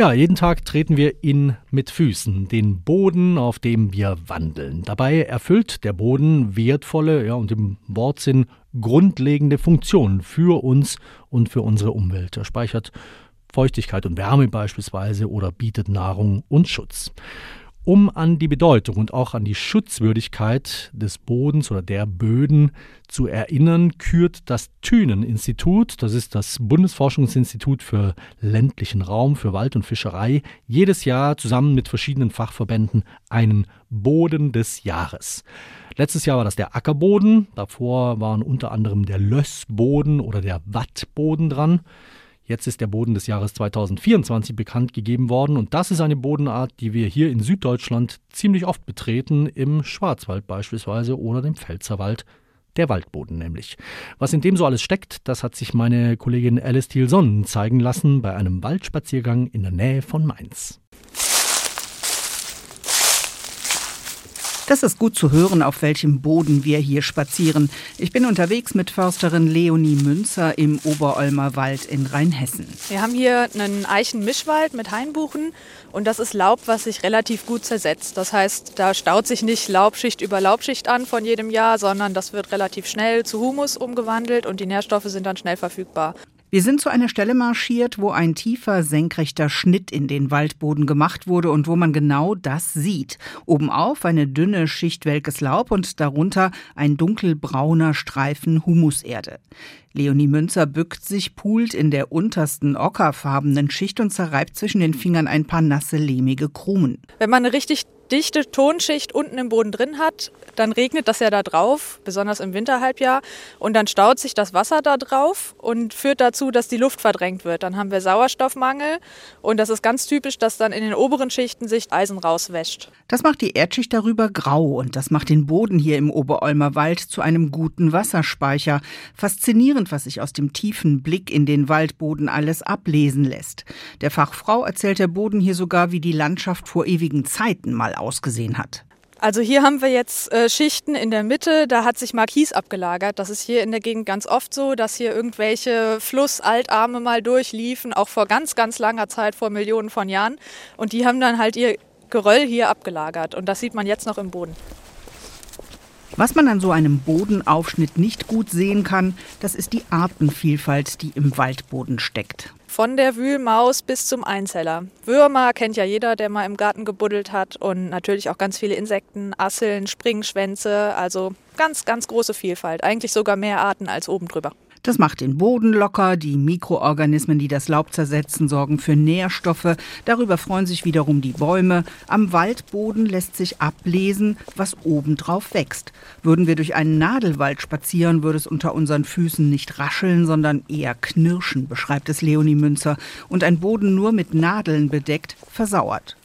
Ja, jeden Tag treten wir ihn mit Füßen, den Boden, auf dem wir wandeln. Dabei erfüllt der Boden wertvolle, ja, und im Wortsinn grundlegende Funktionen für uns und für unsere Umwelt. Er speichert Feuchtigkeit und Wärme beispielsweise oder bietet Nahrung und Schutz. Um an die Bedeutung und auch an die Schutzwürdigkeit des Bodens oder der Böden zu erinnern, kürt das Thünen-Institut, das ist das Bundesforschungsinstitut für ländlichen Raum, für Wald und Fischerei, jedes Jahr zusammen mit verschiedenen Fachverbänden einen Boden des Jahres. Letztes Jahr war das der Ackerboden, davor waren unter anderem der Lössboden oder der Wattboden dran. Jetzt ist der Boden des Jahres 2024 bekannt gegeben worden und das ist eine Bodenart, die wir hier in Süddeutschland ziemlich oft betreten, im Schwarzwald beispielsweise oder dem Pfälzerwald. Der Waldboden nämlich. Was in dem so alles steckt, das hat sich meine Kollegin Alice Thielson zeigen lassen bei einem Waldspaziergang in der Nähe von Mainz. Das ist gut zu hören, auf welchem Boden wir hier spazieren. Ich bin unterwegs mit Försterin Leonie Münzer im Oberolmer Wald in Rheinhessen. Wir haben hier einen Eichenmischwald mit Hainbuchen und das ist Laub, was sich relativ gut zersetzt. Das heißt, da staut sich nicht Laubschicht über Laubschicht an von jedem Jahr, sondern das wird relativ schnell zu Humus umgewandelt und die Nährstoffe sind dann schnell verfügbar. Wir sind zu einer Stelle marschiert, wo ein tiefer, senkrechter Schnitt in den Waldboden gemacht wurde und wo man genau das sieht. Obenauf eine dünne Schicht welkes Laub und darunter ein dunkelbrauner Streifen Humuserde. Leonie Münzer bückt sich, pult in der untersten ockerfarbenen Schicht und zerreibt zwischen den Fingern ein paar nasse, lehmige Krumen. Wenn man eine richtig dichte Tonschicht unten im Boden drin hat, dann regnet das ja da drauf, besonders im Winterhalbjahr. Und dann staut sich das Wasser da drauf und führt dazu, dass die Luft verdrängt wird. Dann haben wir Sauerstoffmangel und das ist ganz typisch, dass dann in den oberen Schichten sich Eisen rauswäscht. Das macht die Erdschicht darüber grau und das macht den Boden hier im Oberolmer Wald zu einem guten Wasserspeicher. Faszinierend, was sich aus dem tiefen Blick in den Waldboden alles ablesen lässt. Der Fachfrau erzählt der Boden hier sogar, wie die Landschaft vor ewigen Zeiten mal ausgesehen hat. Also hier haben wir jetzt äh, Schichten in der Mitte, da hat sich mal Kies abgelagert. Das ist hier in der Gegend ganz oft so, dass hier irgendwelche Flussaltarme mal durchliefen, auch vor ganz, ganz langer Zeit, vor Millionen von Jahren. Und die haben dann halt ihr Geröll hier abgelagert. Und das sieht man jetzt noch im Boden. Was man an so einem Bodenaufschnitt nicht gut sehen kann, das ist die Artenvielfalt, die im Waldboden steckt. Von der Wühlmaus bis zum Einzeller. Würmer kennt ja jeder, der mal im Garten gebuddelt hat. Und natürlich auch ganz viele Insekten, Asseln, Springschwänze. Also ganz, ganz große Vielfalt. Eigentlich sogar mehr Arten als oben drüber. Das macht den Boden locker, die Mikroorganismen, die das Laub zersetzen, sorgen für Nährstoffe. Darüber freuen sich wiederum die Bäume. Am Waldboden lässt sich ablesen, was obendrauf wächst. Würden wir durch einen Nadelwald spazieren, würde es unter unseren Füßen nicht rascheln, sondern eher knirschen, beschreibt es Leonie Münzer. Und ein Boden nur mit Nadeln bedeckt, versauert.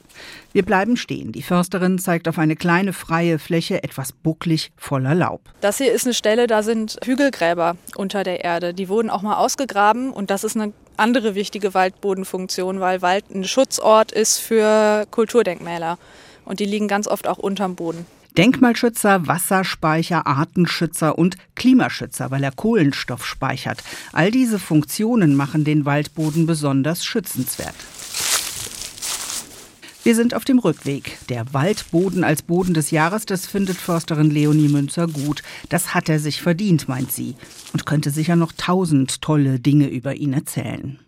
Wir bleiben stehen. Die Försterin zeigt auf eine kleine freie Fläche, etwas bucklig, voller Laub. Das hier ist eine Stelle, da sind Hügelgräber unter der Erde. Die wurden auch mal ausgegraben und das ist eine andere wichtige Waldbodenfunktion, weil Wald ein Schutzort ist für Kulturdenkmäler. Und die liegen ganz oft auch unterm Boden. Denkmalschützer, Wasserspeicher, Artenschützer und Klimaschützer, weil er Kohlenstoff speichert. All diese Funktionen machen den Waldboden besonders schützenswert. Wir sind auf dem Rückweg. Der Waldboden als Boden des Jahres, das findet Försterin Leonie Münzer gut. Das hat er sich verdient, meint sie. Und könnte sicher noch tausend tolle Dinge über ihn erzählen.